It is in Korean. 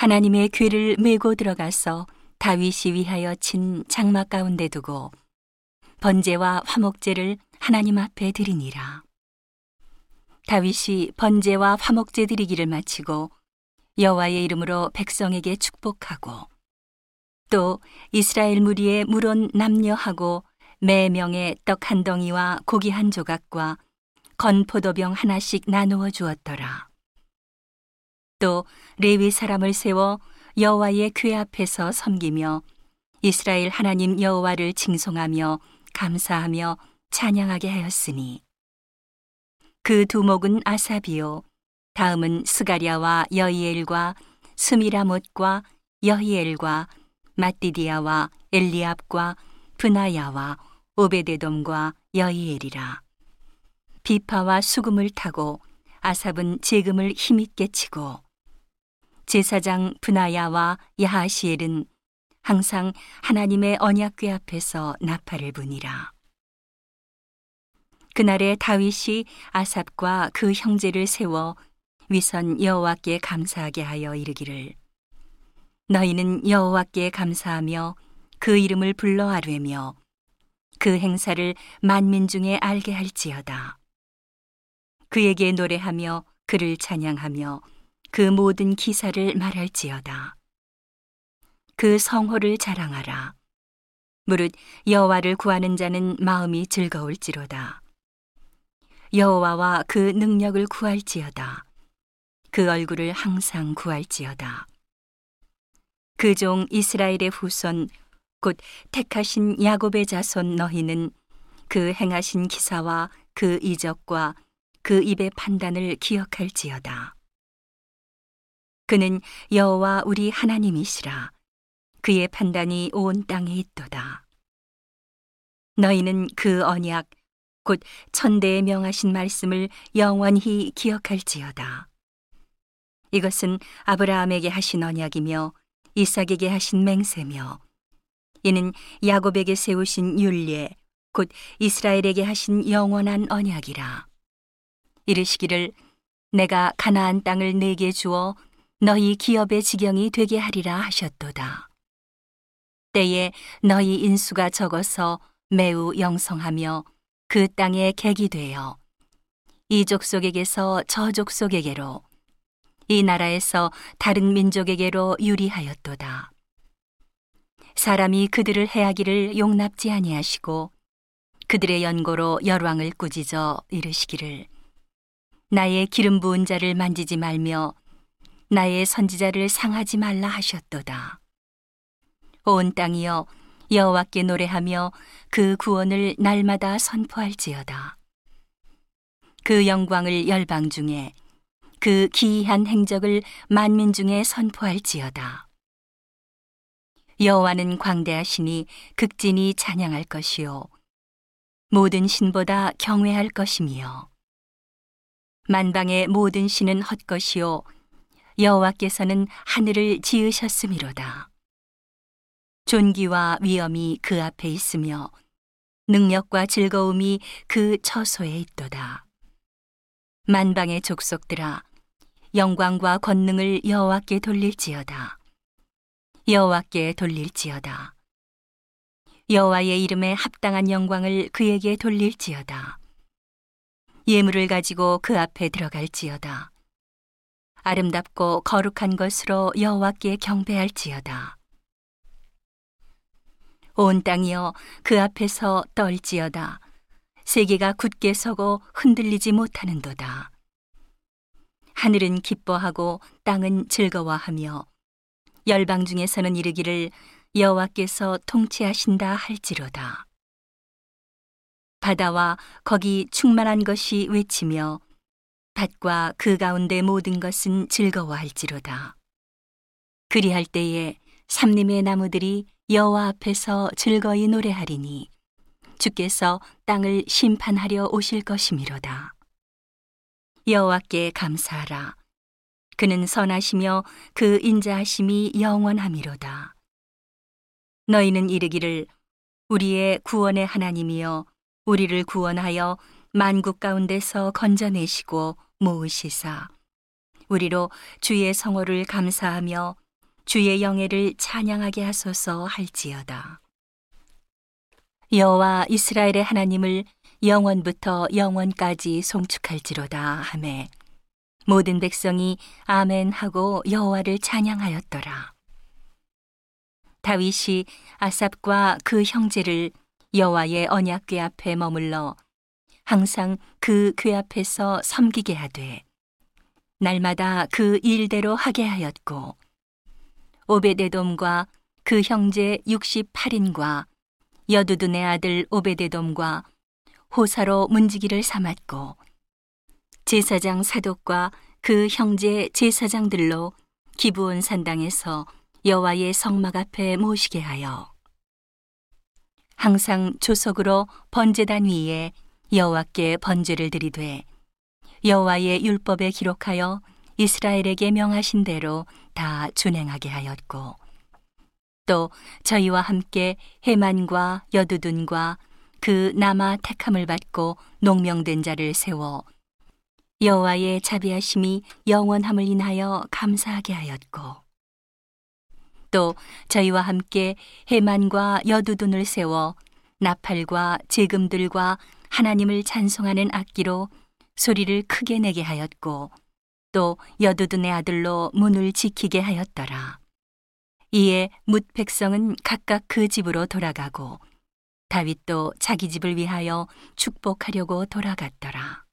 하나님의 궤를 메고 들어가서 다윗이 위하여 친 장막 가운데 두고 번제와 화목제를 하나님 앞에 드리니라. 다윗이 번제와 화목제 드리기를 마치고 여호와의 이름으로 백성에게 축복하고 또 이스라엘 무리의 물온 남녀하고 매 명의 떡 한 덩이와 고기 한 조각과 건포도병 하나씩 나누어 주었더라. 또 레위 사람을 세워 여호와의 궤 앞에서 섬기며 이스라엘 하나님 여호와를 칭송하며 감사하며 찬양하게 하였으니. 그 두목은 아사비요. 다음은 스가랴와 여이엘과 스미라못과 여히엘과 마띠디아와 엘리압과 브나야와 오베데돔과 여이엘이라. 비파와 수금을 타고 아삽은 재금을 힘있게 치고 제사장 브나야와 야하시엘은 항상 하나님의 언약궤 앞에서 나팔을 부니라. 그날에 다윗이 아삽과 그 형제를 세워 위선 여호와께 감사하게 하여 이르기를 너희는 여호와께 감사하며 그 이름을 불러 아뢰며 그 행사를 만민 중에 알게 할지어다. 그에게 노래하며 그를 찬양하며 그 모든 기사를 말할지어다. 그 성호를 자랑하라. 무릇 여호와를 구하는 자는 마음이 즐거울지로다. 여호와와 그 능력을 구할지어다. 그 얼굴을 항상 구할지어다. 그 종 이스라엘의 후손 곧 택하신 야곱의 자손 너희는 그 행하신 기사와 그 이적과 그 입의 판단을 기억할지어다. 그는 여호와 우리 하나님이시라. 그의 판단이 온 땅에 있도다. 너희는 그 언약 곧 천대에 명하신 말씀을 영원히 기억할지어다. 이것은 아브라함에게 하신 언약이며 이삭에게 하신 맹세며 이는 야곱에게 세우신 율례 곧 이스라엘에게 하신 영원한 언약이라. 이르시기를 내가 가나안 땅을 내게 주어 너희 기업의 지경이 되게 하리라 하셨도다. 때에 너희 인수가 적어서 매우 영성하며 그 땅에 객이 되어 이 족속에게서 저 족속에게로 이 나라에서 다른 민족에게로 유리하였도다. 사람이 그들을 해하기를 용납지 아니하시고 그들의 연고로 열왕을 꾸짖어 이르시기를 나의 기름 부은 자를 만지지 말며 나의 선지자를 상하지 말라 하셨도다. 온 땅이여 여호와께 노래하며 그 구원을 날마다 선포할지어다. 그 영광을 열방 중에 그 기이한 행적을 만민 중에 선포할지어다. 여호와는 광대하시니 극진히 찬양할 것이요 모든 신보다 경외할 것이며 만방의 모든 신은 헛것이요 여호와께서는 하늘을 지으셨음이로다. 존귀와 위엄이 그 앞에 있으며 능력과 즐거움이 그 처소에 있도다. 만방의 족속들아 영광과 권능을 여호와께 돌릴지어다. 여호와께 돌릴지어다. 여호와의 이름에 합당한 영광을 그에게 돌릴지어다. 예물을 가지고 그 앞에 들어갈지어다. 아름답고 거룩한 것으로 여호와께 경배할지어다. 온 땅이여 그 앞에서 떨지어다. 세계가 굳게 서고 흔들리지 못하는도다. 하늘은 기뻐하고 땅은 즐거워하며 열방 중에서는 이르기를 여호와께서 통치하신다 할지로다. 바다와 거기 충만한 것이 외치며 밭과 그 가운데 모든 것은 즐거워할지로다. 그리할 때에 삼림의 나무들이 여호와 앞에서 즐거이 노래하리니 주께서 땅을 심판하려 오실 것이미로다. 여호와께 감사하라. 그는 선하시며 그 인자하심이 영원함이로다. 너희는 이르기를 우리의 구원의 하나님이여 우리를 구원하여 만국 가운데서 건져내시고 모으시사 우리로 주의 성호를 감사하며 주의 영예를 찬양하게 하소서 할지어다. 여호와 이스라엘의 하나님을 영원부터 영원까지 송축할지로다 하매 모든 백성이 아멘 하고 여호와를 찬양하였더라. 다윗이 아삽과 그 형제를 여호와의 언약궤 앞에 머물러 항상 그 궤 앞에서 섬기게 하되 날마다 그 일대로 하게 하였고 오베데돔과 그 형제 68인과 여두둔의 아들 오베데돔과 호사로 문지기를 삼았고 제사장 사독과 그 형제 제사장들로 기부온 산당에서 여호와의 성막 앞에 모시게 하여 항상 조석으로 번제단 위에 여호와께 번제를 드리되 여호와의 율법에 기록하여 이스라엘에게 명하신 대로 다 준행하게 하였고 또 저희와 함께 해만과 여두둔과 그 남아 택함을 받고 농명된 자를 세워 여호와의 자비하심이 영원함을 인하여 감사하게 하였고 또 저희와 함께 해만과 여두둔을 세워 나팔과 제금들과 하나님을 찬송하는 악기로 소리를 크게 내게 하였고 또 여두둔의 아들로 문을 지키게 하였더라. 이에 뭇 백성은 각각 그 집으로 돌아가고 다윗도 자기 집을 위하여 축복하려고 돌아갔더라.